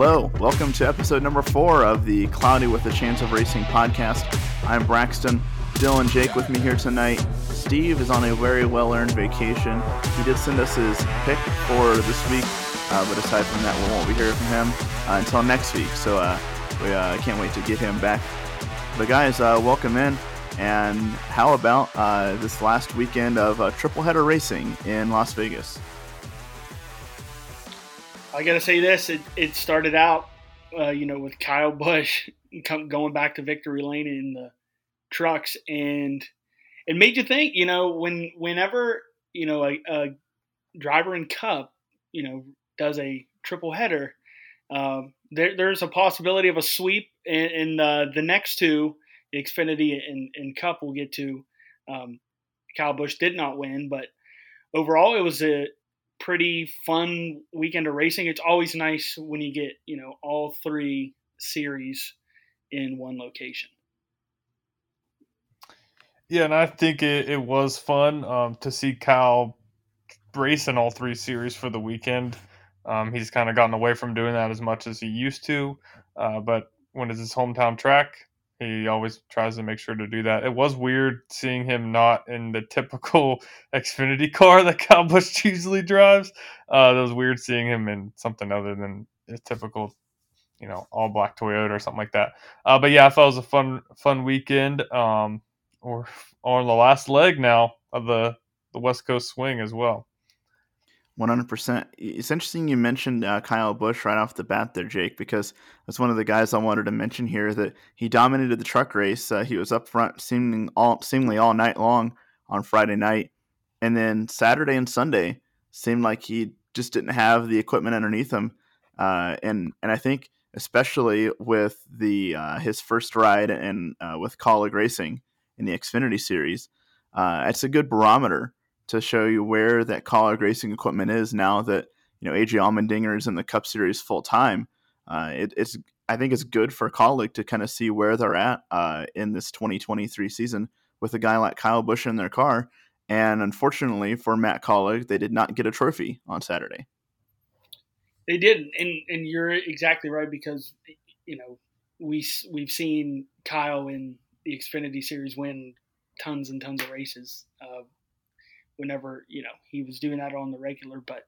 Hello, welcome to episode number four of the Cloudy with a Chance of Racing podcast. I'm Braxton. Dillon, Jake with me here tonight. Steve is on a very well earned vacation. He did send us his pick for this week, uh, but aside from that, we won't be hearing from him uh, until next week. So uh, we uh, can't wait to get him back. But guys, uh, welcome in. And how about uh, this last weekend of triple header racing in Las Vegas? I gotta say this: it, it started out, you know, with Kyle Busch going back to victory lane in the trucks, and it made you think. You know, when whenever you know a, a driver in Cup, you know, does a triple header, um, there, there's a possibility of a sweep, and, uh, the next two, Xfinity and, and Cup, we'll get to. Um, Kyle Busch did not win, but overall, it was a pretty fun weekend of racing. It's always nice when you get you know all three series in one location. Yeah, and I think it, it was fun um, to see Kyle race in all three series for the weekend. Um, he's kind of gotten away from doing that as much as he used to, uh, but when it's his hometown track, he always tries to make sure to do that. It was weird seeing him not in the typical Xfinity car that Kyle Busch usually drives. Uh, it was weird seeing him in something other than a typical, you know, all black Toyota or something like that. Uh, but yeah, I thought it was a fun, fun weekend. Um, we're on the last leg now of the the West Coast swing as well. One hundred percent. It's interesting you mentioned uh, Kyle Busch right off the bat there, Jake, because that's one of the guys I wanted to mention here. That he dominated the truck race. Uh, he was up front, seeming all seemingly all night long on Friday night, and then Saturday and Sunday seemed like he just didn't have the equipment underneath him. Uh, and and I think especially with the uh, his first ride and uh, with Kaulig Racing, in the Xfinity series. Uh, it's a good barometer to show you where that Kaulig racing equipment is now that you know AJ Allmendinger is in the Cup Series full time. Uh, it, it's I think it's good for Kaulig to kind of see where they're at uh, in this 2023 season with a guy like Kyle Busch in their car. And unfortunately for Matt Kaulig, they did not get a trophy on Saturday. They didn't, and and you're exactly right because you know we we've seen Kyle in the Xfinity Series win tons and tons of races. Uh, whenever you know he was doing that on the regular, but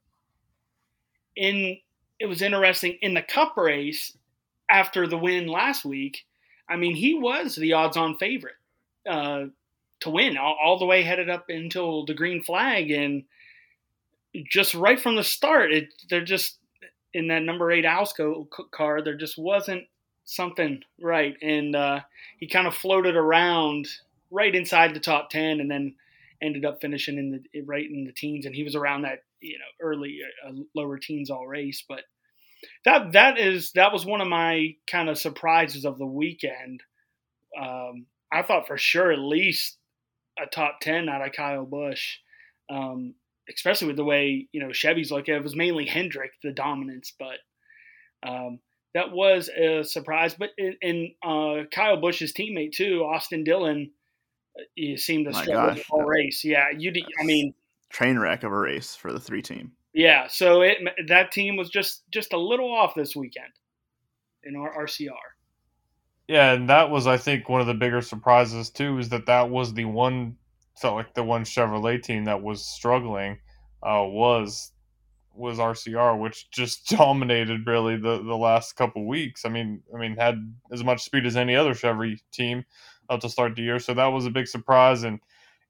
in it was interesting in the Cup race after the win last week. I mean, he was the odds-on favorite uh, to win all, all, the way headed up until the green flag, and just right from the start, it they're just in that number eight Alsco car. There just wasn't something right, and uh, he kind of floated around right inside the top ten, and then ended up finishing in the right in the teens, and he was around that you know early uh, lower teens all race, but that that is that was one of my kind of surprises of the weekend. Um, I thought for sure at least a top ten out of Kyle Busch, um, especially with the way you know Chevy's looking. It was mainly Hendrick the dominance, but um, that was a surprise. But in, uh, Kyle Busch's teammate too, Austin Dillon, he uh, seemed to struggle the whole race. Yeah, you. I mean, train wreck of a race for the three team. Yeah, so it that team was just just a little off this weekend in our RCR. Yeah, and that was I think one of the bigger surprises too is that that was the one felt like the one Chevrolet team that was struggling uh, was was RCR, which just dominated really the, the last couple weeks. I mean, I mean had as much speed as any other Chevy team to start the year, so that was a big surprise. And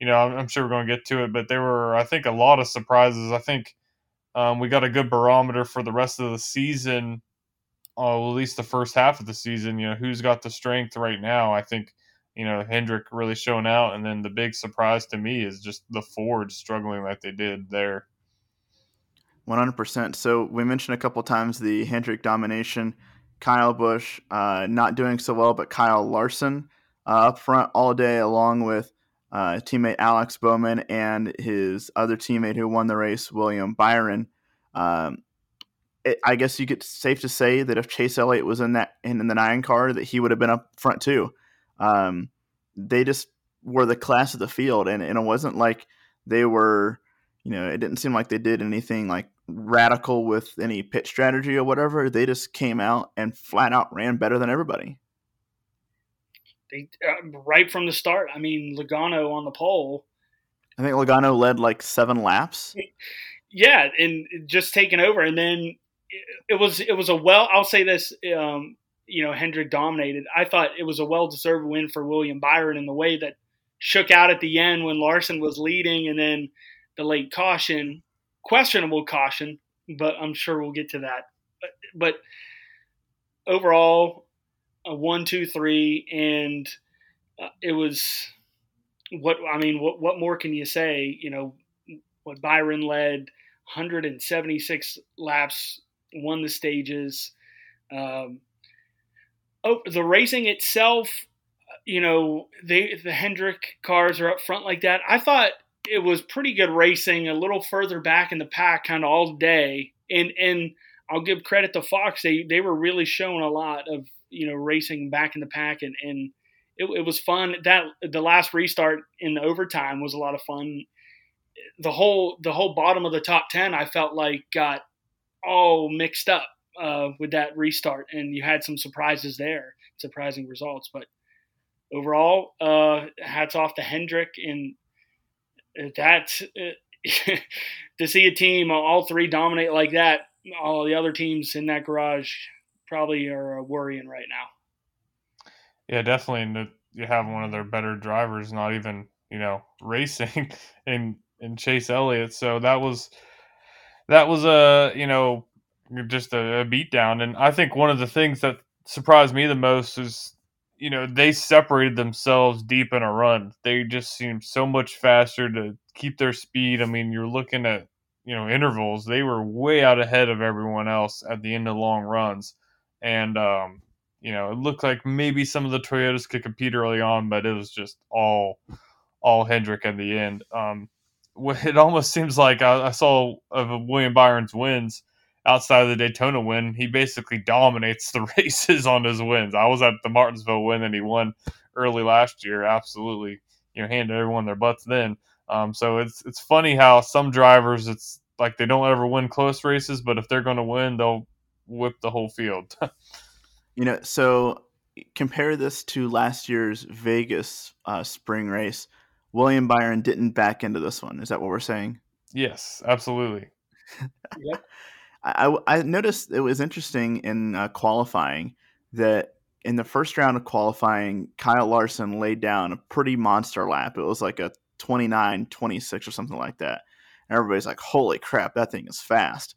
you know, I'm, I'm sure we're going to get to it, but there were I think a lot of surprises. I think um, we got a good barometer for the rest of the season, uh, at least the first half of the season. You know, who's got the strength right now? I think you know Hendrick really showing out, and then the big surprise to me is just the Ford struggling like they did there. 100%. So we mentioned a couple times the Hendrick domination. Kyle Busch uh, not doing so well, but Kyle Larson uh, up front all day, along with uh, teammate Alex Bowman and his other teammate who won the race, William Byron. Um, it, I guess you could safe to say that if Chase Elliott was in that in, in the nine car, that he would have been up front too. Um, they just were the class of the field, and, and it wasn't like they were, you know, it didn't seem like they did anything like radical with any pit strategy or whatever. They just came out and flat out ran better than everybody. They uh, right from the start. I mean, Logano on the pole. I think Logano led like seven laps. Yeah, and just taking over, and then it, was it was a well. I'll say this. Um, you know, Hendrick dominated. I thought it was a well deserved win for William Byron in the way that shook out at the end when Larson was leading, and then the late caution, questionable caution, but I'm sure we'll get to that. But, but overall, a one, two, three, and uh, it was what I mean. What what more can you say? You know, what Byron led 176 laps, won the stages. Um, oh, the racing itself, you know, they the Hendrick cars are up front like that. I thought it was pretty good racing, a little further back in the pack, kind of all day. And and I'll give credit to Fox; they they were really showing a lot of you know racing back in the pack, and and it, it was fun. That the last restart in the overtime was a lot of fun. The whole the whole bottom of the top ten, I felt like got all mixed up uh, with that restart, and you had some surprises there, surprising results. But overall, uh, hats off to Hendrick, and that uh, to see a team all three dominate like that, all the other teams in that garage probably are worrying right now. Yeah, definitely. And you have one of their better drivers, not even you know racing, in in Chase Elliott. So that was that was a you know just a, a beatdown. And I think one of the things that surprised me the most is you know they separated themselves deep in a run. They just seemed so much faster to keep their speed. I mean, you're looking at you know intervals; they were way out ahead of everyone else at the end of long runs, and um, you know it looked like maybe some of the Toyotas could compete early on, but it was just all all Hendrick at the end. Um, it almost seems like I, I saw of William Byron's wins outside of the Daytona win, he basically dominates the races on his wins. I was at the Martinsville win and he won early last year. Absolutely, you know, handed everyone their butts then. Um, so it's it's funny how some drivers it's like they don't ever win close races, but if they're going to win, they'll whip the whole field. you know, so compare this to last year's Vegas uh, spring race. William Byron didn't back into this one. Is that what we're saying? Yes, absolutely. yep. I, I noticed it was interesting in uh, qualifying that in the first round of qualifying, Kyle Larson laid down a pretty monster lap. It was like a 29 26 or something like that. And everybody's like, holy crap, that thing is fast.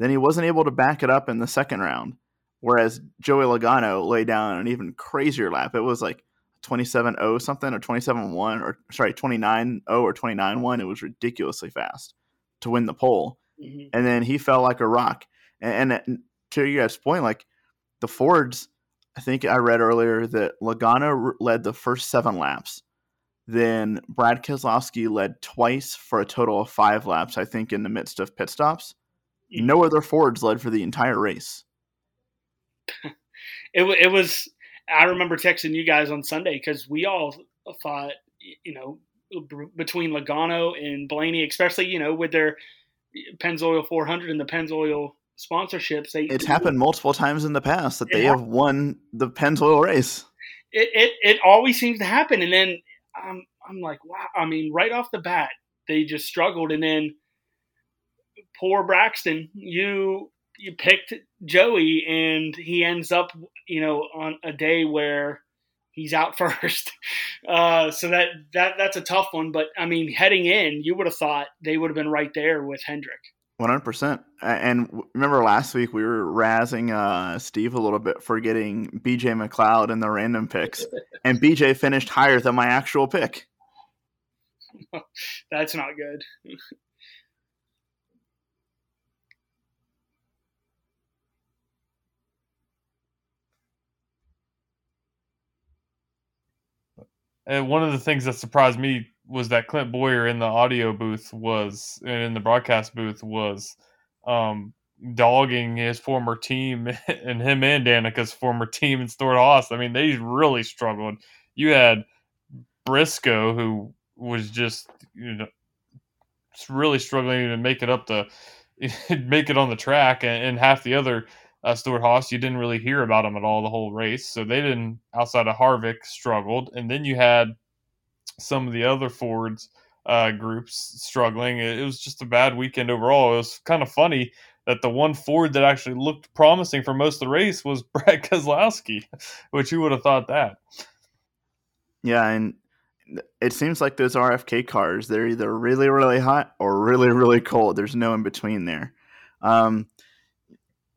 Then he wasn't able to back it up in the second round. Whereas Joey Logano laid down an even crazier lap. It was like 27 0 something or 27 1 or sorry, 29 0 or 29 1. It was ridiculously fast to win the pole mm-hmm. and then he fell like a rock. And, and, to your guys' point, like the Fords, I think I read earlier that Logano led the first seven laps. Then Brad Keselowski led twice for a total of five laps, I think, in the midst of pit stops. No other Fords led for the entire race. it, it was, I remember texting you guys on Sunday because we all thought, you know, between Logano and Blaney, especially, you know, with their Pennzoil 400 and the Pennzoil sponsorships. They, it's happened multiple times in the past that they happened. have won the Pennzoil race. It, it, it always seems to happen, and then I'm I'm like, wow. I mean, right off the bat, they just struggled, and then poor Braxton, you you picked Joey, and he ends up, you know, on a day where he's out first. Uh, so that that that's a tough one. But I mean, heading in, you would have thought they would have been right there with Hendrick. One hundred percent. And remember last week we were razzing uh, Steve a little bit for getting BJ McLeod in the random picks, and BJ finished higher than my actual pick. That's not good. And one of the things that surprised me was that Clint Bowyer in the audio booth was and in the broadcast booth was um, dogging his former team and him and Danica's former team in Stewart-Haas. I mean, they really struggled. You had Briscoe who was just you know really struggling to make it up the make it on the track, and, and half the other uh, Stewart Haas, you didn't really hear about them at all the whole race. So they didn't, outside of Harvick, struggled. And then you had some of the other Fords uh, groups struggling. It, was just a bad weekend overall. It was kind of funny that the one Ford that actually looked promising for most of the race was Brad Keselowski, which you would have thought that. Yeah, and it seems like those RFK cars, they're either really, really hot or really, really cold. There's no in between there. Um,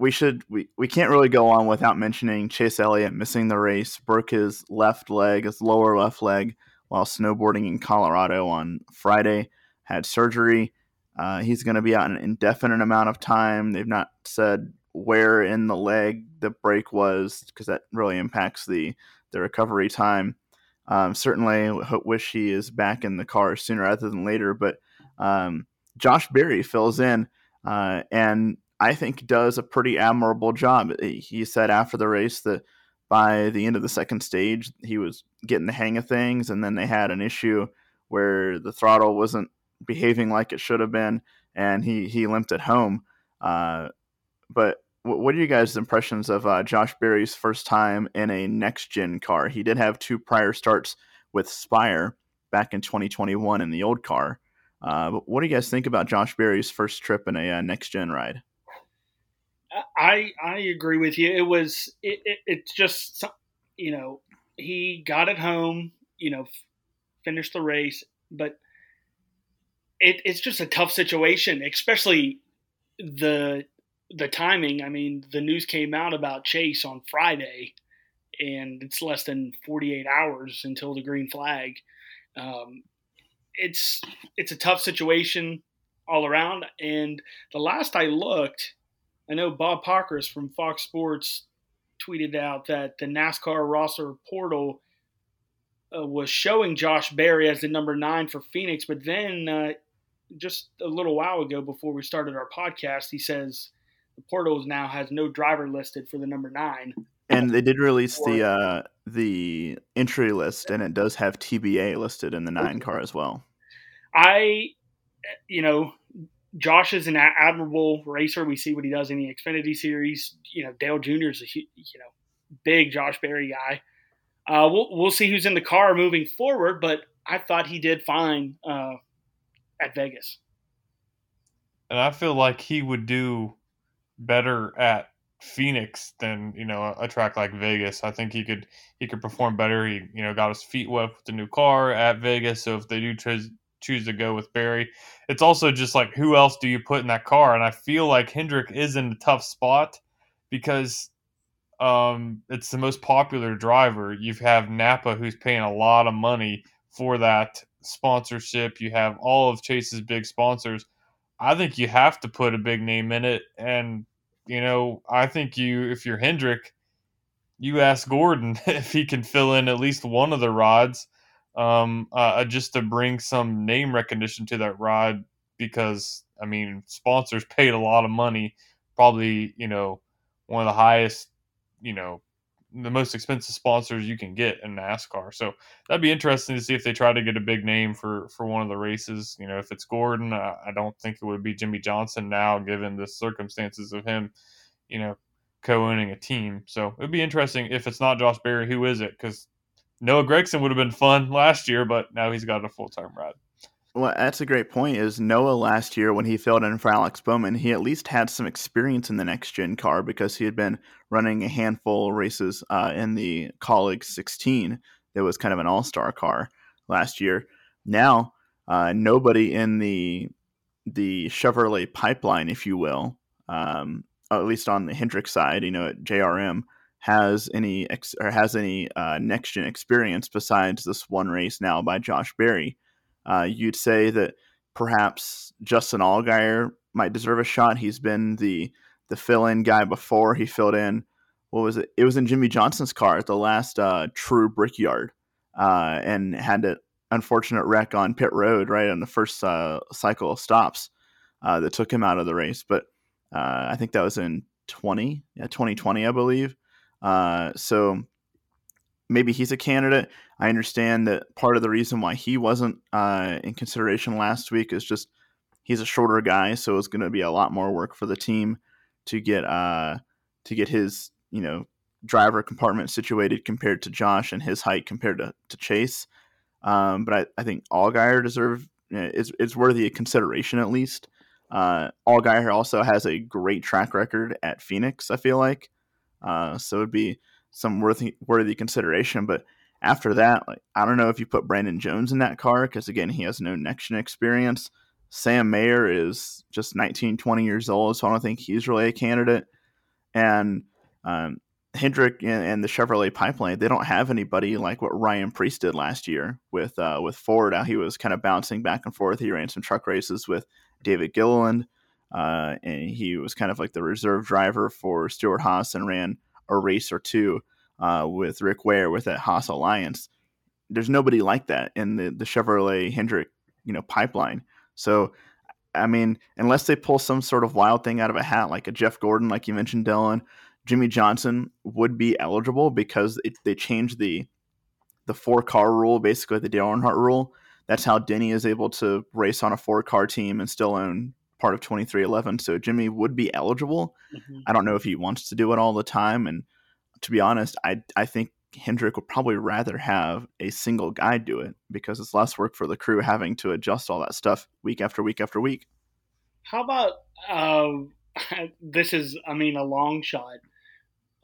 we should we, we can't really go on without mentioning Chase Elliott missing the race, broke his left leg, his lower left leg, while snowboarding in Colorado on Friday. Had surgery. Uh, he's going to be out an indefinite amount of time. They've not said where in the leg the break was because that really impacts the the recovery time. Um, certainly, wish he is back in the car sooner rather than later. But um, Josh Berry fills in, uh, and I think does a pretty admirable job. He said after the race that by the end of the second stage, he was getting the hang of things, and then they had an issue where the throttle wasn't behaving like it should have been, and he he limped it home. Uh, but what are you guys' impressions of uh, Josh Berry's first time in a next gen car? He did have two prior starts with Spire back in 2021 in the old car. Uh, but what do you guys think about Josh Berry's first trip in a uh, next gen ride? I I agree with you. It was it, it, it's just you know he got it home, you know, finished the race, but it, it's just a tough situation, especially the the timing. I mean, the news came out about Chase on Friday, and it's less than 48 hours until the green flag. Um, it's it's a tough situation all around. And the last I looked, I know Bob Pockrass from Fox Sports tweeted out that the NASCAR roster portal uh, was showing Josh Berry as the number nine for Phoenix, but then uh, just a little while ago, before we started our podcast, he says the portals now has no driver listed for the number nine. And they did release the uh, the entry list, and it does have TBA listed in the nine car as well. I, you know, Josh is an admirable racer. We see what he does in the Xfinity Series. You know, Dale Jr. is a you know big Josh Berry guy. Uh, we'll we'll see who's in the car moving forward, but I thought he did fine uh, at Vegas. And I feel like he would do better at Phoenix than you know a track like Vegas. I think he could he could perform better. He you know got his feet wet with the new car at Vegas. So if they do choose to go with Berry. it's also just like who else do you put in that car? And I feel like Hendrick is in a tough spot because um, it's the most popular driver. You have Napa who's paying a lot of money for that sponsorship. You have all of Chase's big sponsors. I think you have to put a big name in it. And, you know, I think you, if you're Hendrick, you ask Gordon if he can fill in at least one of the rods um, uh, just to bring some name recognition to that ride because, I mean, sponsors paid a lot of money, probably, you know, one of the highest, you know, the most expensive sponsors you can get in NASCAR. So that'd be interesting to see if they try to get a big name for for one of the races. You know, if it's Gordon, uh, I don't think it would be Jimmie Johnson now, given the circumstances of him, you know, co-owning a team. So it'd be interesting if it's not Josh Berry, who is it? Because Noah Gragson would have been fun last year, but now he's got a full time ride. Well, that's a great point. Is Noah last year when he filled in for Alex Bowman, he at least had some experience in the next gen car because he had been running a handful of races uh, in the Kaulig 16. That was kind of an all star car last year. Now, uh, nobody in the the Chevrolet pipeline, if you will, um, at least on the Hendrick side, you know, at JRM, has any ex- or has any uh, next gen experience besides this one race now by Josh Berry uh, you'd say that perhaps Justin Allgaier might deserve a shot. He's been the the fill in guy before. He filled in what was it? It was in Jimmie Johnson's car at the last uh, True Brickyard, uh, and had an unfortunate wreck on pit road right on the first uh, cycle of stops uh, that took him out of the race. But uh, I think that was in twenty, yeah, twenty twenty, I believe. So maybe he's a candidate. I understand that part of the reason why he wasn't uh, in consideration last week is just he's a shorter guy, so it's going to be a lot more work for the team to get uh to get his you know driver compartment situated compared to Josh and his height compared to, to Chase. Um, but I, I think Allgaier deserve is is worthy of consideration at least. Uh, Allgaier also has a great track record at Phoenix. I feel like uh, so it'd be some worthy worthy consideration. But after that, like I don't know if you put Brandon Jones in that car because again he has no next gen experience. Sam Mayer is just 19, 20 years old, so I don't think he's really a candidate. And um, Hendrick and, and, the Chevrolet pipeline, they don't have anybody like what Ryan Preece did last year with uh, with Ford. How he was kind of bouncing back and forth. He ran some truck races with David Gilliland, uh, and he was kind of like the reserve driver for Stewart-Haas and ran a race or two uh, with Rick Ware with that Haas Alliance. There's nobody like that in the, the Chevrolet Hendrick, you know, pipeline. So, I mean, unless they pull some sort of wild thing out of a hat, like a Jeff Gordon, like you mentioned, Dillon, Jimmie Johnson would be eligible because it, they changed the the four car rule, basically the Dale Earnhardt rule. That's how Denny is able to race on a four car team and still own part of 23XI. So Jimmie would be eligible. Mm-hmm. I don't know if he wants to do it all the time. And to be honest, I, I think Hendrick would probably rather have a single guy do it because it's less work for the crew having to adjust all that stuff week after week after week. How about uh, this is, I mean, a long shot.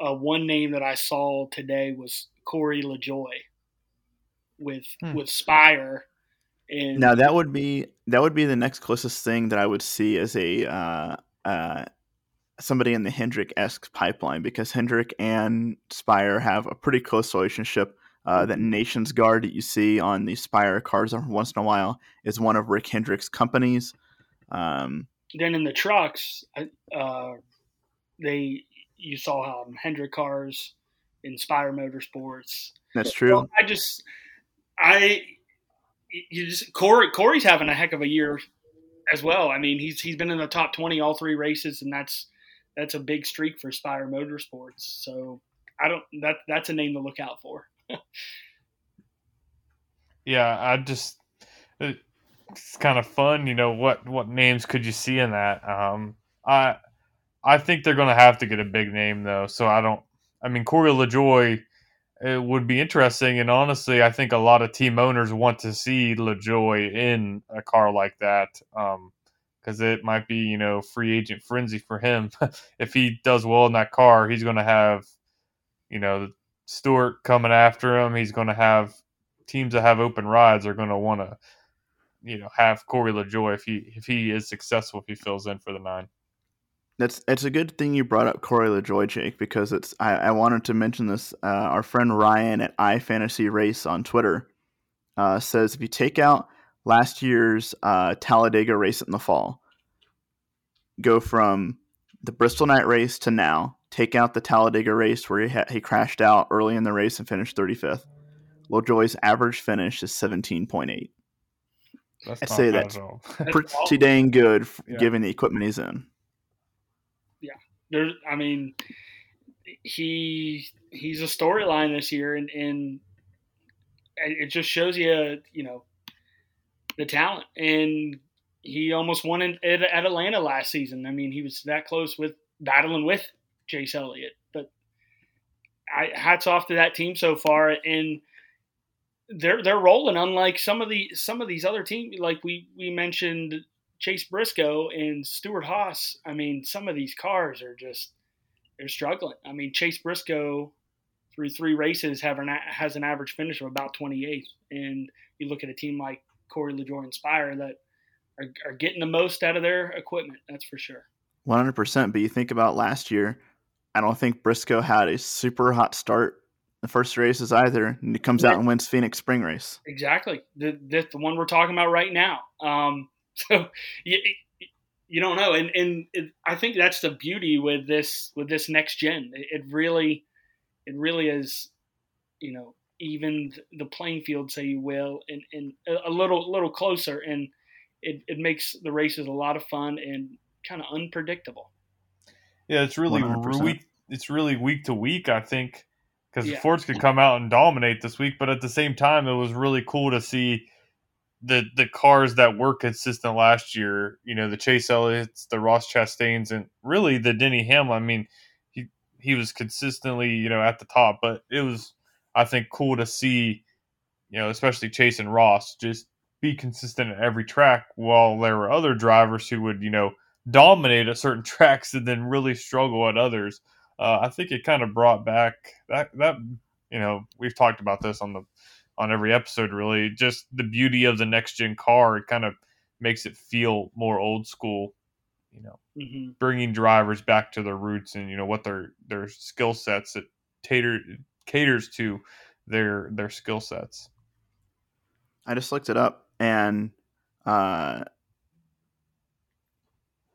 Uh, one name that I saw today was Corey LaJoie with hmm. with Spire. And now that would be that would be the next closest thing that I would see as a uh, uh, somebody in the Hendrick esque pipeline because Hendrick and Spire have a pretty close relationship. Uh, that Nations Guard that you see on the Spire cars once in a while is one of Rick Hendrick's companies. Um, then in the trucks, uh, they you saw um, Hendrick cars, Inspire Motorsports. That's true. I just, I, you just Corey Corey's having a heck of a year as well. I mean, he's he's been in the top twenty all three races, and that's that's a big streak for Spire Motorsports. So I don't that that's a name to look out for. yeah, I just it's kind of fun, you know what what names could you see in that? Um, I I think they're going to have to get a big name though, so I don't. I mean, Corey LaJoie it would be interesting, and honestly, I think a lot of team owners want to see LaJoie in a car like that. Um, because it might be you know free agent frenzy for him. if he does well in that car, he's going to have you know Stewart coming after him. He's going to have teams that have open rides are going to want to you know have Corey LaJoie if he if he is successful if he fills in for the nine. That's it's a good thing you brought up Corey LaJoie, Jake, because it's I, I wanted to mention this. Uh, our friend Ryan at iFantasy Race on Twitter uh, says if you take out last year's uh, Talladega race in the fall. Go from the Bristol night race to now. Take out the Talladega race where he, ha- he crashed out early in the race and finished 35th. LaJoie's average finish is 17.8. I'd say that's pretty dang good yeah. given the equipment he's in. There's. I mean, he he's a storyline this year, and, and it just shows you, you know, the talent, and he almost won in, at, at Atlanta last season. I mean, he was that close with battling with Chase Elliott. But I, hats off to that team so far, and they're they're rolling. Unlike some of the some of these other teams, like we we mentioned Chase Briscoe and Stewart-Haas. I mean, some of these cars are just they're struggling. I mean, Chase Briscoe through three races have an, has an average finish of about 28th, and you look at a team like Corey LaJoie Spire that are, are getting the most out of their equipment. That's for sure. 100%. But you think about last year, I don't think Briscoe had a super hot start the first races either. And he comes yeah. out and wins Phoenix Spring Race. Exactly. The, the, the one we're talking about right now. Um, so you, you don't know. And, and it, I think that's the beauty with this, with this next gen. It, it really, it really is, you know, even the playing field, say you will, and, and a little little closer, and it, it makes the races a lot of fun and kind of unpredictable. Yeah, it's really week. It's really week to week. I think because yeah. Fords could come out and dominate this week, but at the same time, it was really cool to see the the cars that were consistent last year, you know, the Chase Elliott's, the Ross Chastains, and really the Denny Hamlin. I mean, he he was consistently, you know, at the top, but it was, I think, cool to see, you know, especially Chase and Ross just be consistent at every track, while there were other drivers who would, you know, dominate at certain tracks and then really struggle at others. Uh, I think it kind of brought back that that you know we've talked about this on the on every episode really. Just the beauty of the next gen car it kind of makes it feel more old school you know. Mm-hmm. bringing drivers back to their roots and you know what their their skill sets it tater, caters to their their skill sets. I just looked it up and uh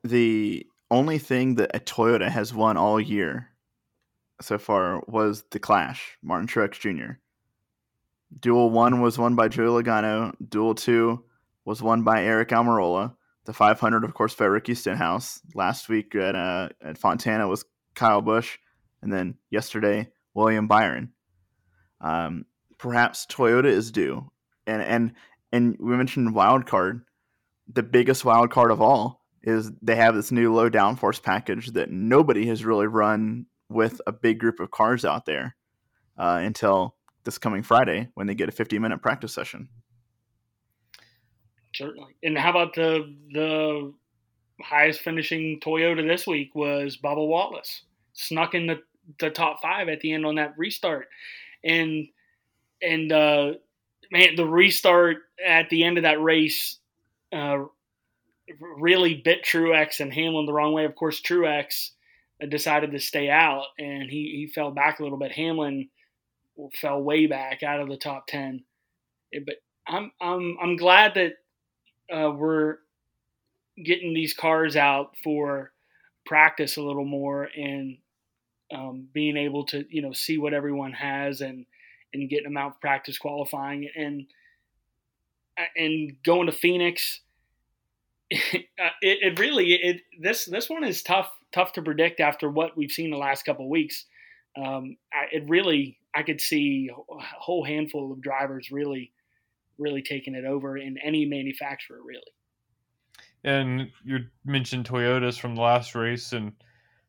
the only thing that a toyota has won all year so far was the clash martin truex jr Duel 1 was won by Joey Logano. Duel 2 was won by Aric Almirola. The 500, of course, by Ricky Stenhouse. Last week at, uh, at Fontana was Kyle Busch. And then yesterday, William Byron. Um, perhaps Toyota is due. And, and, and we mentioned wild card. The biggest wild card of all is they have this new low downforce package that nobody has really run with a big group of cars out there uh, until this coming Friday when they get a 50 minute practice session. Certainly. And how about the the highest finishing Toyota this week was Bubba Wallace. Snuck in the, the top five at the end on that restart. And and uh, man, the restart at the end of that race uh, really bit Truex and Hamlin the wrong way. Of course, Truex decided to stay out and he, he fell back a little bit. Hamlin fell way back out of the top ten. But I'm I'm I'm glad that uh, we're getting these cars out for practice a little more and um, being able to you know see what everyone has and and getting them out practice qualifying and and going to Phoenix. it, it really it this this one is tough tough to predict after what we've seen the last couple of weeks. Um, I, it really I could see a whole handful of drivers really, really taking it over in any manufacturer, really. And you mentioned Toyotas from the last race, and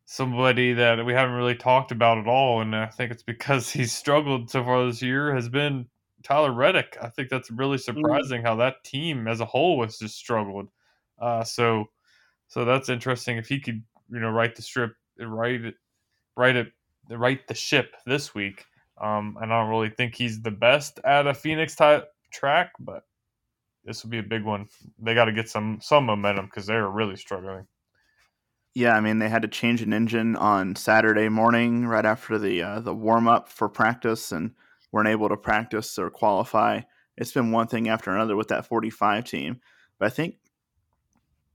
somebody that we haven't really talked about at all, and I think it's because he's struggled so far this year, has been Tyler Reddick. I think that's really mm. surprising mm. how that team as a whole has just struggled. Uh, so, so that's interesting. If he could, you know, write the strip, write it, right it, right the ship this week, um, and I don't really think he's the best at a Phoenix type track, but this will be a big one. They got to get some some momentum because they're really struggling. Yeah, I mean they had to change an engine on Saturday morning right after the uh, the warm up for practice, and weren't able to practice or qualify. It's been one thing after another with that 45 team, but I think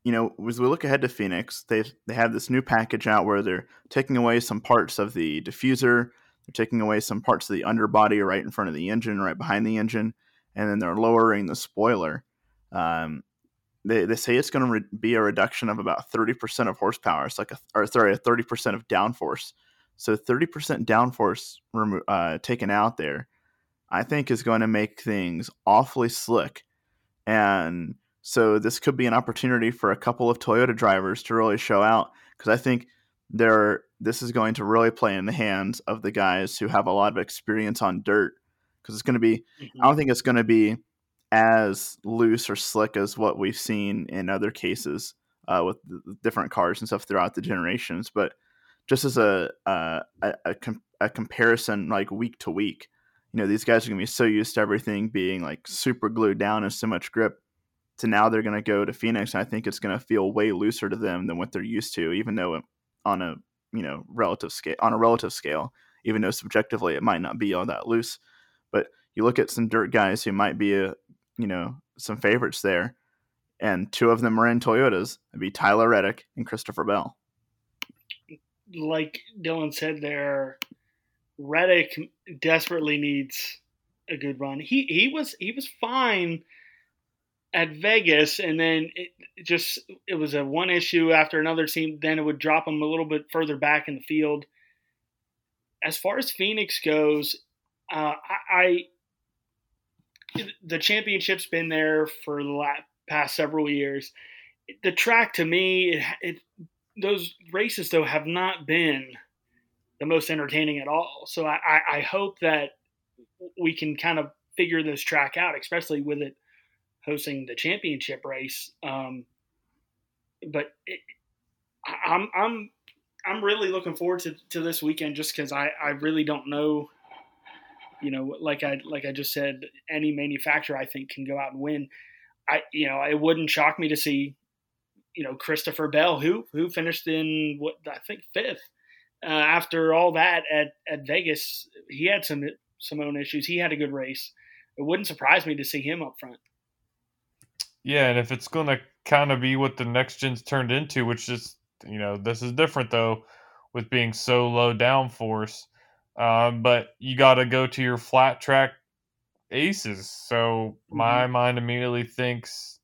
you know as we look ahead to Phoenix, they they have this new package out where they're taking away some parts of the diffuser they're taking away some parts of the underbody right in front of the engine, right behind the engine, and then they're lowering the spoiler. Um, they, they say it's going to re- be a reduction of about 30% of horsepower. It's like a, or sorry, a 30% of downforce. So 30% downforce remo- uh, taken out there, I think is going to make things awfully slick. And so this could be an opportunity for a couple of Toyota drivers to really show out because I think there this is going to really play in the hands of the guys who have a lot of experience on dirt because it's going to be mm-hmm. i don't think it's going to be as loose or slick as what we've seen in other cases uh, with different cars and stuff throughout the generations but just as a a, a, a, com- a comparison like week to week you know these guys are going to be so used to everything being like super glued down and so much grip to now they're going to go to phoenix and i think it's going to feel way looser to them than what they're used to even though on a you know relative scale on a relative scale even though subjectively it might not be all that loose. But you look at some dirt guys who might be a you know some favorites there and two of them are in toyotas it'd be tyler reddick and christopher bell. Like dillon said there reddick desperately needs a good run. He he was he was fine at Vegas, and then it just it was a one issue after another team. Then it would drop them a little bit further back in the field. As far as Phoenix goes, uh, I the championship's been there for the last, past several years. The track to me, it, it those races though have not been the most entertaining at all. So I, I hope that we can kind of figure this track out, especially with it hosting the championship race. Um, but it, I'm I'm I'm really looking forward to, to this weekend just because I, I really don't know. You know, like I like I just said, any manufacturer I think can go out and win. I you know it wouldn't shock me to see, you know, Christopher Bell who who finished in what I think fifth. Uh, after all that at, at Vegas, he had some some own issues. He had a good race. It wouldn't surprise me to see him up front. Yeah, and if it's going to kind of be what the next gen's turned into, which is you know this is different though with being so low downforce. Um, but you got to go to your flat track aces. So mm-hmm. my mind immediately thinks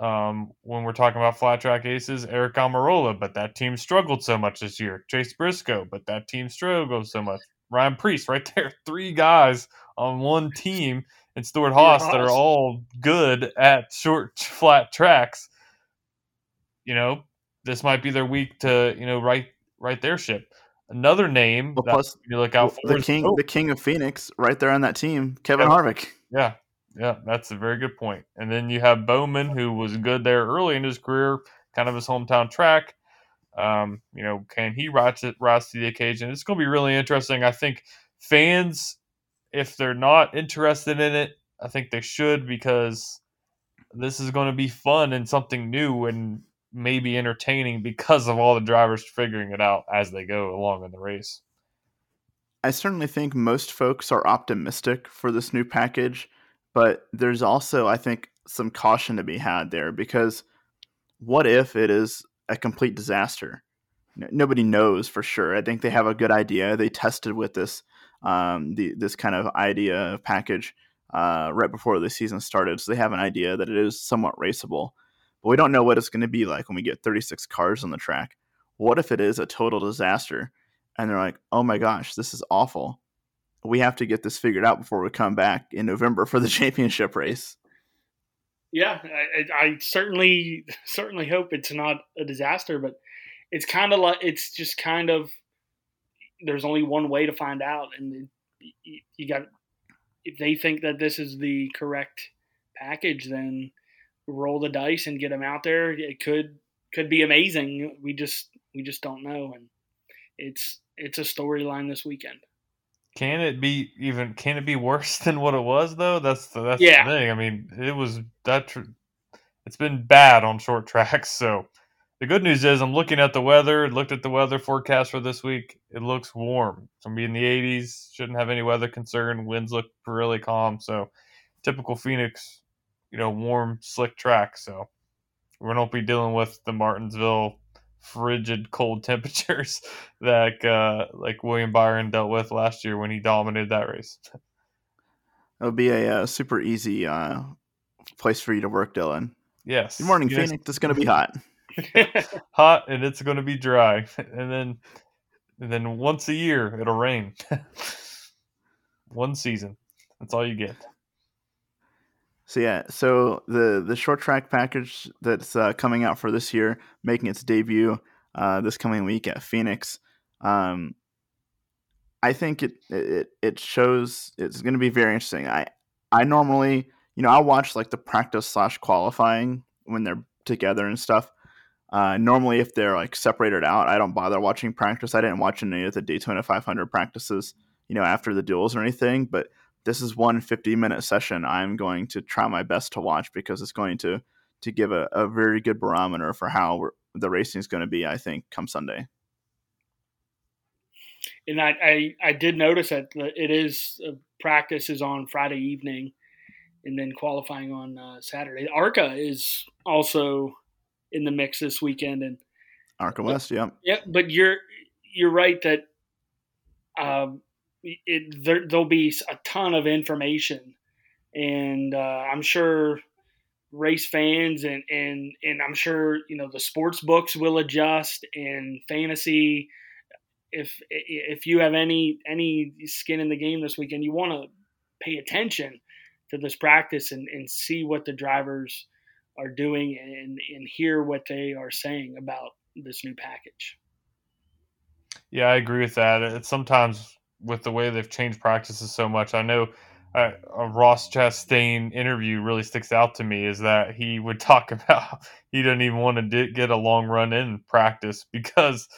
um, when we're talking about flat track aces, Aric Almirola, but that team struggled so much this year. Chase Briscoe, but that team struggled so much. Ryan Preece right there, three guys on one team, and Stewart Haas, Haas that are all good at short flat tracks. You know, this might be their week to you know right right their ship. Another name well, plus you look out for the king, the king of Phoenix, right there on that team, Kevin yeah. Harvick. Yeah, yeah, that's a very good point. And then you have Bowman, who was good there early in his career, kind of his hometown track. Um, you know, can he rise to, rise to the occasion? It's going to be really interesting. I think fans, if they're not interested in it, I think they should because this is going to be fun and something new. And maybe entertaining because of all the drivers figuring it out as they go along in the race. I certainly think most folks are optimistic for this new package, but there's also, I think, some caution to be had there because what if it is a complete disaster? Nobody knows for sure. I think they have a good idea. They tested with this um, the, this kind of idea package uh, right before the season started, so they have an idea that it is somewhat raceable but we don't know what it's going to be like when we get 36 cars on the track. What if it is a total disaster? And they're like, oh my gosh, this is awful. We have to get this figured out before we come back in November for the championship race. Yeah, I, I certainly certainly hope it's not a disaster, but it's kind of like it's just kind of there's only one way to find out, and you got if they think that this is the correct package, then roll the dice and get him out there. It could could be amazing. We just we just don't know, and it's it's a storyline this weekend. Can it be even? Can it be worse than what it was though? That's the that's yeah. the thing. I mean, it was that. Tr- it's been bad on short tracks. So the good news is, I'm looking at the weather. Looked at the weather forecast for this week. It looks warm. It's gonna be in the 80s. Shouldn't have any weather concern. Winds look really calm. So typical Phoenix you know, warm, slick track. So we won't be dealing with the Martinsville frigid, cold temperatures that uh, like William Byron dealt with last year when he dominated that race. It'll be a uh, super easy uh, place for you to work, Dillon. Yes. Good morning, yes. Phoenix. It's going to be hot. hot, and it's going to be dry, and then and then once a year it'll rain. One season. That's all you get. So yeah, so the the short track package that's uh, coming out for this year, making its debut uh, this coming week at Phoenix. Um, I think it it it shows it's going to be very interesting. I I normally you know I watch like the practice slash qualifying when they're together and stuff. Uh, normally, if they're like separated out, I don't bother watching practice. I didn't watch any of the Daytona 500 practices, you know, after the duels or anything. But this is one 50 minute session I'm going to try my best to watch because it's going to to give a, a very good barometer for how the racing is going to be. I think come Sunday. And I, I, I did notice that it is uh, practice is on Friday evening, and then qualifying on uh, Saturday. ARCA is also in the mix this weekend, and ARCA West, yeah, yeah. But you're you're right that um, it, there, will be a ton of information, and uh, I'm sure race fans and, and and I'm sure you know the sports books will adjust and fantasy. If if you have any any skin in the game this weekend, you want to pay attention to this practice and, and see what the drivers are doing and, and hear what they are saying about this new package. Yeah, I agree with that. It's sometimes with the way they've changed practices so much. I know uh, a Ross Chastain interview really sticks out to me is that he would talk about he doesn't even want to get a long run in practice because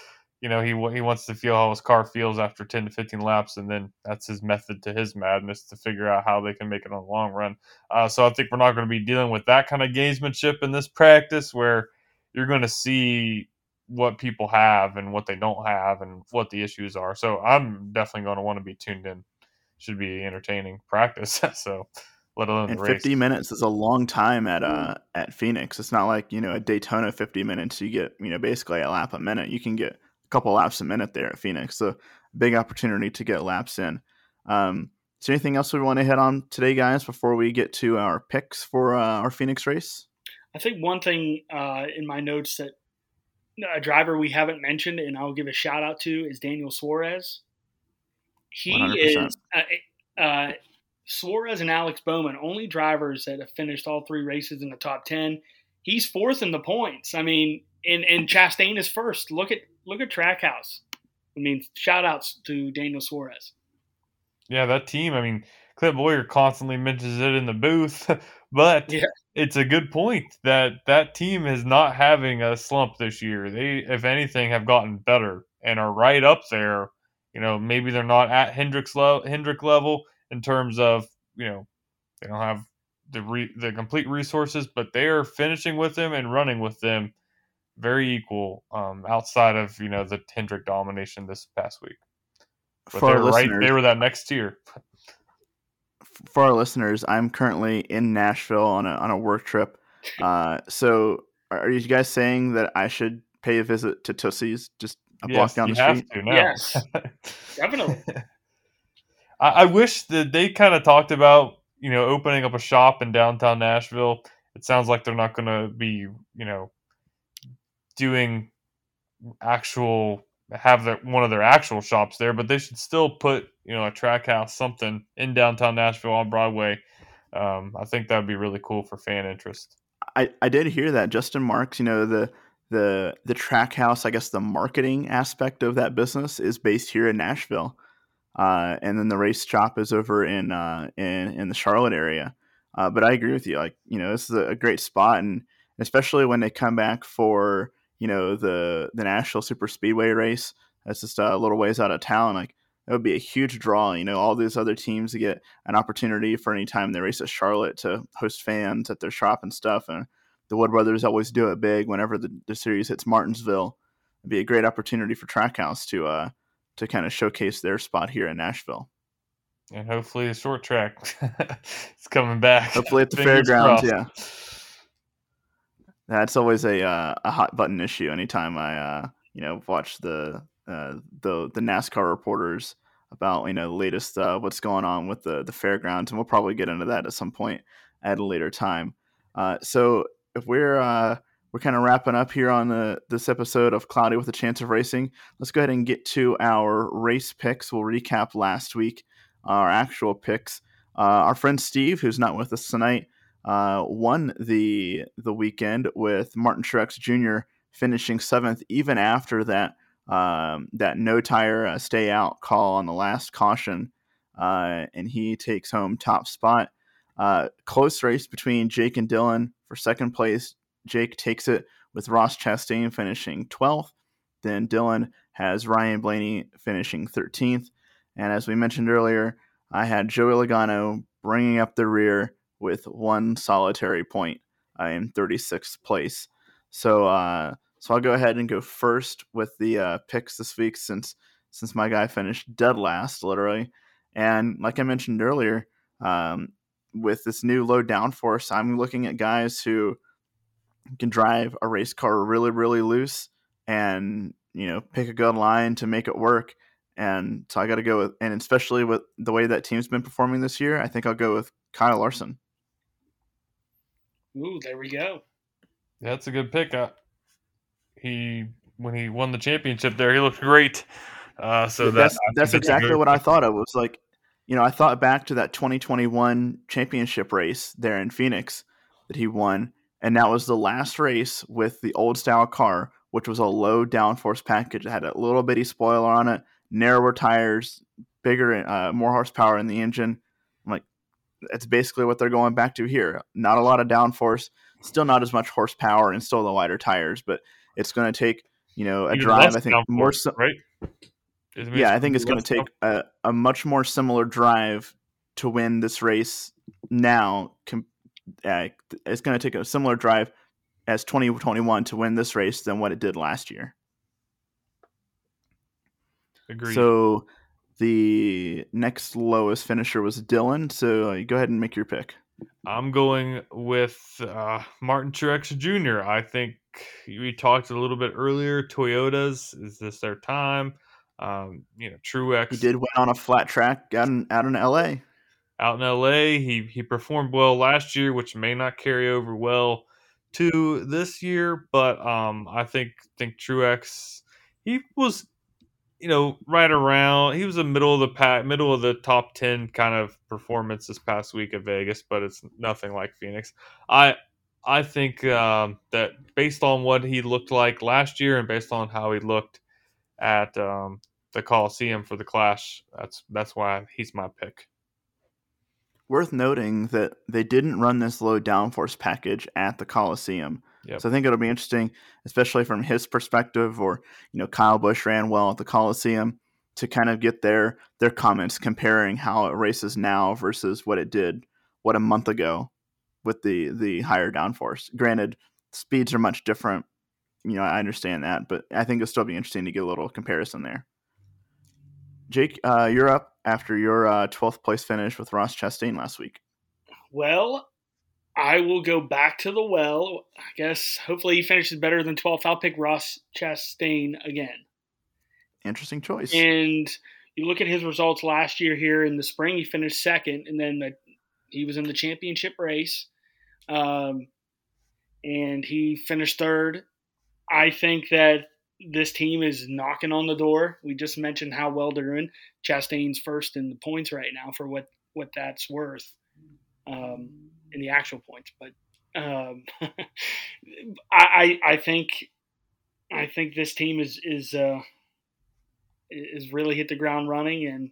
you know he he wants to feel how his car feels after 10 to 15 laps and then that's his method to his madness to figure out how they can make it on the long run uh, so i think we're not going to be dealing with that kind of gamesmanship in this practice where you're going to see what people have and what they don't have and what the issues are so i'm definitely going to want to be tuned in should be entertaining practice so let alone and 50 race. minutes is a long time at uh at phoenix it's not like you know a daytona 50 minutes you get you know basically a lap a minute you can get a couple laps a minute there at Phoenix. So big opportunity to get laps in. Um, is there anything else we want to hit on today, guys, before we get to our picks for uh, our Phoenix race? I think one thing uh, in my notes that a driver we haven't mentioned, and I'll give a shout out to, is Daniel Suarez. He 100%. is uh, uh, Suarez and Alex Bowman, only drivers that have finished all three races in the top ten. He's fourth in the points. I mean, and and Chastain is first. Look at look at Trackhouse. I mean, shout outs to Daniel Suarez. Yeah, that team. I mean, Clint Bowyer constantly mentions it in the booth, but yeah. It's a good point that that team is not having a slump this year. They, if anything, have gotten better and are right up there. You know, maybe they're not at Hendrick's level, Hendrick level in terms of you know they don't have the re, the complete resources, but they are finishing with them and running with them very equal um, outside of you know the Hendrick domination this past week. But for they're right, they were that next tier. For our listeners, I'm currently in Nashville on a on a work trip. Uh, so, are you guys saying that I should pay a visit to Tootsie's just a yes, block down the street? Yes, definitely. I, I wish that they kind of talked about you know opening up a shop in downtown Nashville. It sounds like they're not going to be you know doing actual have their, one of their actual shops there, but they should still put you know a Trackhouse something in downtown Nashville on Broadway. Um, I think that would be really cool for fan interest. I, I did hear that Justin Marks, you know the the the Trackhouse, I guess the marketing aspect of that business is based here in Nashville, uh, and then the race shop is over in uh, in in the Charlotte area. Uh, but I agree with you, like you know this is a great spot, and especially when they come back for you know the the Nashville Super Speedway race. That's just a little ways out of town. Like that would be a huge draw. You know, all these other teams to get an opportunity for any time they race at Charlotte to host fans at their shop and stuff. And the Wood Brothers always do it big whenever the, the series hits Martinsville. It'd be a great opportunity for Trackhouse to uh to kind of showcase their spot here in Nashville. And hopefully the short track is coming back. Hopefully at the fairgrounds, yeah that's always a uh, a hot button issue. Anytime I uh, you know watch the uh, the the NASCAR reporters about you know the latest uh, what's going on with the the fairgrounds, and we'll probably get into that at some point at a later time. Uh, so if we're uh, we're kind of wrapping up here on the, this episode of Cloudy with a Chance of Racing, let's go ahead and get to our race picks. We'll recap last week, our actual picks. our friend Steve, who's not with us tonight, uh, won the the weekend with Martin Truex Jr. finishing seventh, even after that um, that no tire uh, stay out call on the last caution, uh, and he takes home top spot. Uh, close race between Jake and Dillon for second place. Jake takes it with Ross Chastain finishing 12th. Then Dillon has Ryan Blaney finishing 13th. And as we mentioned earlier, I had Joey Logano bringing up the rear with one solitary point. I am 36th place. So uh, so I'll go ahead and go first with the uh, picks this week since since my guy finished dead last, literally. And like I mentioned earlier, um, with this new low downforce, I'm looking at guys who can drive a race car really, really loose and you know pick a good line to make it work. And so I got to go with, and especially with the way that team's been performing this year, I think I'll go with Kyle Larson. Ooh, there we go. That's a good pick. Uh, he when he won the championship there, he looked great. Uh, so that's that's exactly what I thought of. It was like you know, I thought back to that 2021 championship race there in Phoenix that he won, and that was the last race with the old style car, which was a low downforce package. It had a little bitty spoiler on it, narrower tires, bigger, uh, more horsepower in the engine. That's basically what they're going back to here. Not a lot of downforce, still not as much horsepower, and still the wider tires, but it's going to take you know a Even drive. I think more. So, right? Yeah, I think it's going to take a, a much more similar drive to win this race now. Com- uh, it's going to take a similar drive as 2021 to win this race than what it did last year. Agreed. So the next lowest finisher was Dillon. So uh, go ahead and make your pick. I'm going with uh, Martin Truex Jr. I think we talked a little bit earlier. Toyotas is this their time? Um, you know, Truex. He did win on a flat track out in, out in LA. out in LA. He he performed well last year, which may not carry over well to this year. But um, I think think Truex he was you know right around. He was a middle of the pack, middle of the top ten kind of performance this past week at Vegas, but it's nothing like Phoenix. I. I think um, that based on what he looked like last year and based on how he looked at um, the Coliseum for the Clash, that's that's why he's my pick. Worth noting that they didn't run this low downforce package at the Coliseum. Yep. So I think it'll be interesting, especially from his perspective, or you know, Kyle Busch ran well at the Coliseum to kind of get their their comments comparing how it races now versus what it did what a month ago with the the higher downforce. Granted, speeds are much different. You know, I understand that, but I think it'll still be interesting to get a little comparison there. Jake, uh, you're up after your uh, 12th place finish with Ross Chastain last week. Well, I will go back to the well. I guess hopefully he finishes better than 12th. I'll pick Ross Chastain again. Interesting choice. And you look at his results last year here in the spring, he finished second, and then the, he was in the championship race. Um, and he finished third. I think that this team is knocking on the door. We just mentioned how well they're doing. Chastain's first in the points right now for what, what that's worth um, in the actual points. But um, I, I think I think this team is is uh, is really hit the ground running, and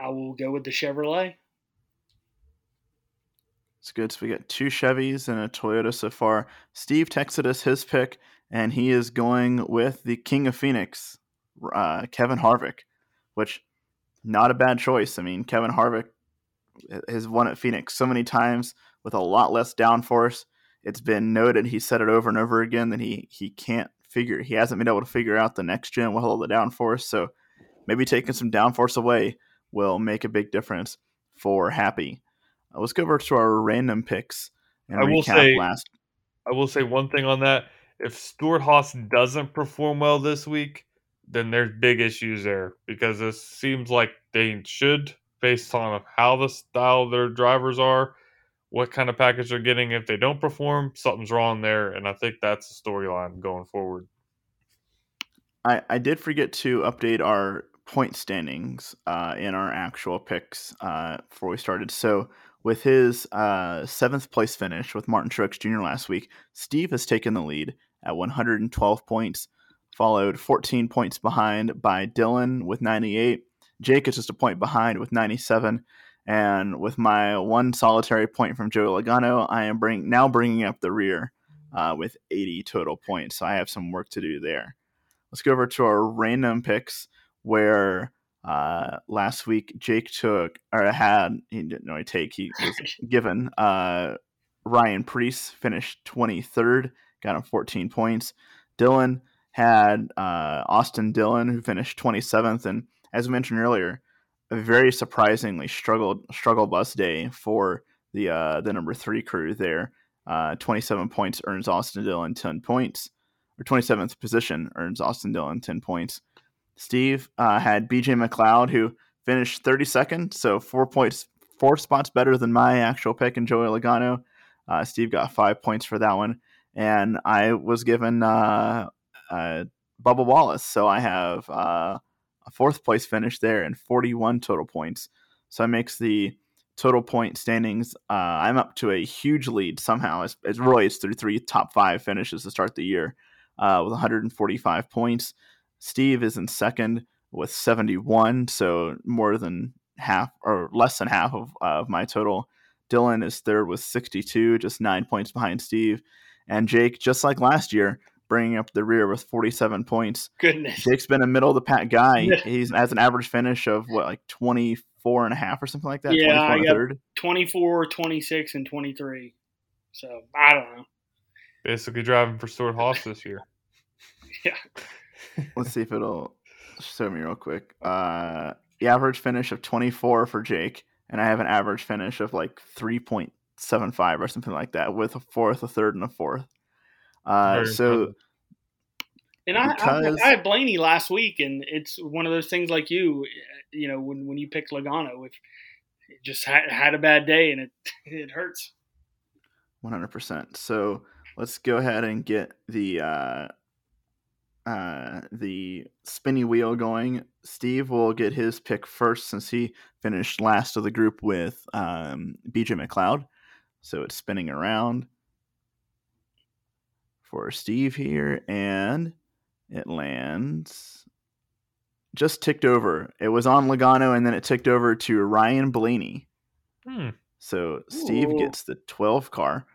I will go with the Chevrolet. It's good. So we got two Chevys and a Toyota so far. Steve texted us his pick, and he is going with the King of Phoenix, uh, Kevin Harvick, which not a bad choice. I mean, Kevin Harvick has won at Phoenix so many times with a lot less downforce. It's been noted. He said it over and over again that he he can't figure. He hasn't been able to figure out the next gen with all the downforce. So maybe taking some downforce away will make a big difference for Happy. Uh, let's go over to our random picks and I will recap say- last. I will say one thing on that. If Stewart-Haas doesn't perform well this week, then there's big issues there because it seems like they should, based on how the style their drivers are, what kind of package they're getting. If they don't perform, something's wrong there, and I think that's the storyline going forward. I, I did forget to update our point standings uh, in our actual picks uh, before we started. So with his uh, seventh place finish with Martin Truex Jr. last week, Steve has taken the lead at 112 points, followed 14 points behind by Dillon with 98. Jake is just a point behind with 97. And with my one solitary point from Joe Logano, I am bring, now bringing up the rear uh, with 80 total points. So I have some work to do there. Let's go over to our random picks where uh, last week Jake took or had he didn't really take he was given uh, Ryan Preece finished 23rd, got him 14 points. Dillon had uh, Austin Dillon who finished 27th, and as mentioned earlier, a very surprisingly struggled struggle bus day for the uh, the number three crew there. Uh, 27 points earns Austin Dillon 10 points, or 27th position earns Austin Dillon 10 points. Steve uh, had BJ McLeod, who finished 32nd, so four points, four spots better than my actual pick and Joey Logano. Uh, Steve got five points for that one, and I was given uh, uh, Bubba Wallace, so I have uh, a fourth place finish there and 41 total points. So that makes the total point standings. Uh, I'm up to a huge lead somehow as, as Roy is through three top five finishes to start the year uh, with 145 points. Steve is in second with 71, so more than half or less than half of, uh, of my total. Dillon is third with 62, just nine points behind Steve. And Jake, just like last year, bringing up the rear with 47 points. Goodness. Jake's been a middle of the pack guy. He's has an average finish of what, like 24 and a half or something like that? Yeah, 24 I got- third. 24, 26, and 23. So I don't know. Basically driving for Stewart-Haas this year. Yeah. Let's see if it'll show me real quick. Uh, the average finish of 24 for Jake, and I have an average finish of like 3.75 or something like that, with a fourth, a third, and a fourth. Uh, so. And I, Because- I, I had Blaney last week, and it's one of those things like you, you know, when, when you pick Logano, if it just had, had a bad day and it it hurts. 100%. So let's go ahead and get the uh, uh, the spinny wheel going. Steve will get his pick first since he finished last of the group with um, BJ McLeod. So it's spinning around for Steve here, and it lands just ticked over. It was on Logano, and then it ticked over to Ryan Blaney. Hmm. So Steve Ooh. gets the 12 car.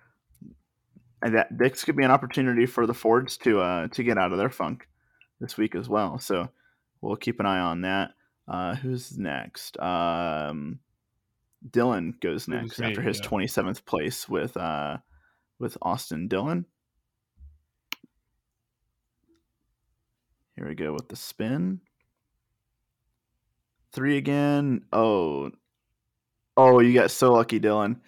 And that this could be an opportunity for the Fords to uh to get out of their funk this week as well. So we'll keep an eye on that. Uh who's next? Um Dillon goes next after his yeah. 27th place with uh with Austin Dillon. Here we go with the spin. Three again. Oh, oh, you got so lucky, Dillon.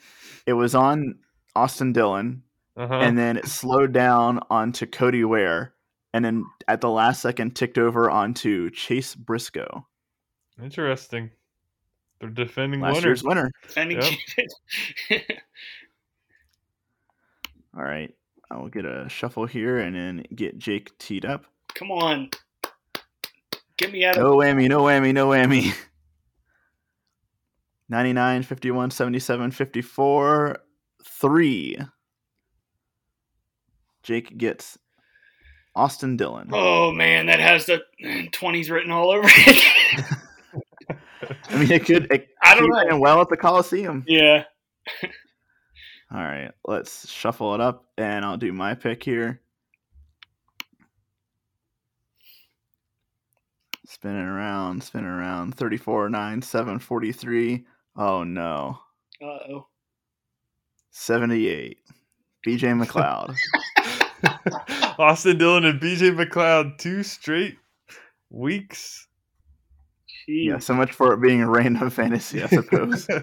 It was on Austin Dillon, Uh-huh. and then it slowed down onto Cody Ware, and then at the last second ticked over onto Chase Briscoe, Interesting. They're defending last winners. year's winner. Defending Yep. All right, I will get a shuffle here and then get Jake teed up. Come on. Get me out of here. No whammy, no whammy, no whammy. 99, 51, 77, 54, 3. Jake gets Austin Dillon. Oh man, that has the twenties written all over it. I mean, it could. It I don't know. well at the Coliseum. yeah. All right, let's shuffle it up, and I'll do my pick here. Spinning around, spinning around. 34, 9, 7, 43. Oh no. Uh oh. 78. BJ McLeod. Austin Dillon and BJ McLeod, two straight weeks. yeah, so much for it being a random fantasy, I suppose.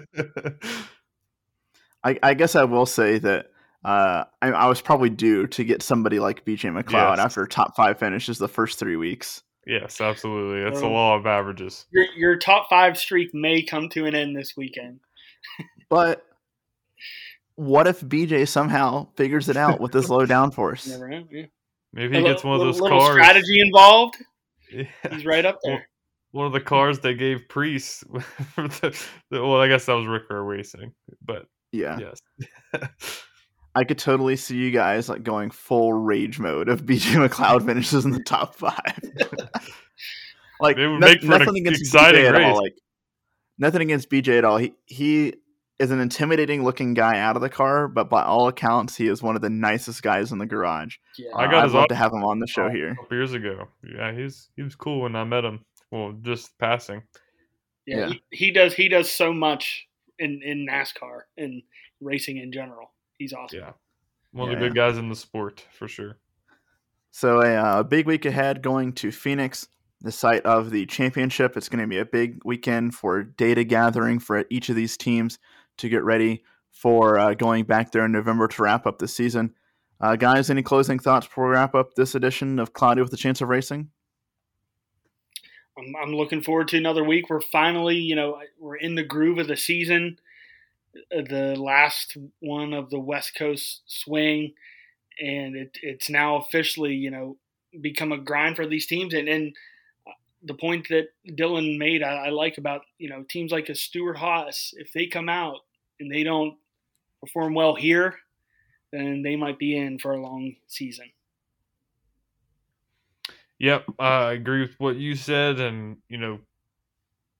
I, I guess I will say that uh, I, I was probably due to get somebody like BJ McLeod Yes. after top five finishes the first three weeks. Yes, absolutely. That's the Oh. law of averages. Your your top five streak may come to an end this weekend. But what if BJ somehow figures it out with this low downforce? Never know. Yeah. Maybe he gets one of those little cars. strategy involved. Yeah. He's right up there. One of the cars they gave Preece. for the, the- well, I guess that was Rick Ware Racing, but Yeah. yes. I could totally see you guys like going full rage mode if BJ McLeod finishes in the top five. like It would no- make for an nothing against exciting BJ at all. Like nothing against BJ at all. He he is an intimidating looking guy out of the car, but by all accounts, he is one of the nicest guys in the garage. Yeah. I Uh, got I'd his love auto- to have him on the show a here. couple years ago. Yeah, he's he was cool when I met him. Well, just passing. Yeah, Yeah. He, he does. He does so much in in NASCAR and racing in general. He's awesome. Yeah, one of the good guys in the sport for sure. So a uh, big week ahead going to Phoenix, the site of the championship. It's going to be a big weekend for data gathering for each of these teams to get ready for uh, going back there in November to wrap up the season. Uh, guys, any closing thoughts before we wrap up this edition of Cloudy with a Chance of Racing? I'm, I'm looking forward to another week. We're finally, you know, we're in the groove of the season. Uh, The last one of the West Coast swing, and it, it's now officially, you know, become a grind for these teams. And, and the point that Dillon made, I, I like about you know teams like a Stewart-Haas. If they come out and they don't perform well here, then they might be in for a long season. Yep, I agree with what you said, and you know,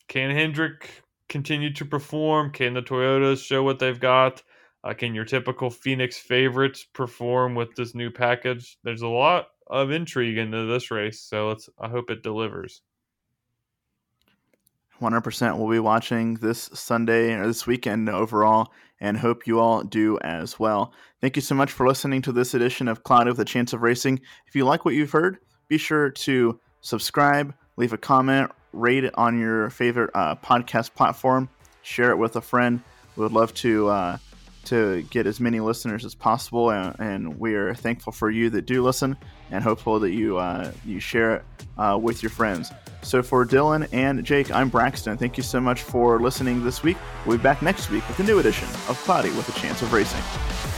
can Hendrick continue to perform? Can the Toyotas show what they've got? Uh, can your typical Phoenix favorites perform with this new package? There's a lot of intrigue into this race, so let's. I hope it delivers. 100% we'll be watching this Sunday or this weekend overall, and hope you all do as well. Thank you so much for listening to this edition of Cloud with a Chance of Racing. If you like what you've heard, be sure to subscribe, leave a comment, rate it on your favorite uh, podcast platform, share it with a friend. We would love to uh, to get as many listeners as possible, and, and, we are thankful for you that do listen, and hopeful that you uh, you share it uh, with your friends. So for Dillon and Jake, I'm Braxton. Thank you so much for listening this week. We'll be back next week with a new edition of Cloudy with a Chance of Racing.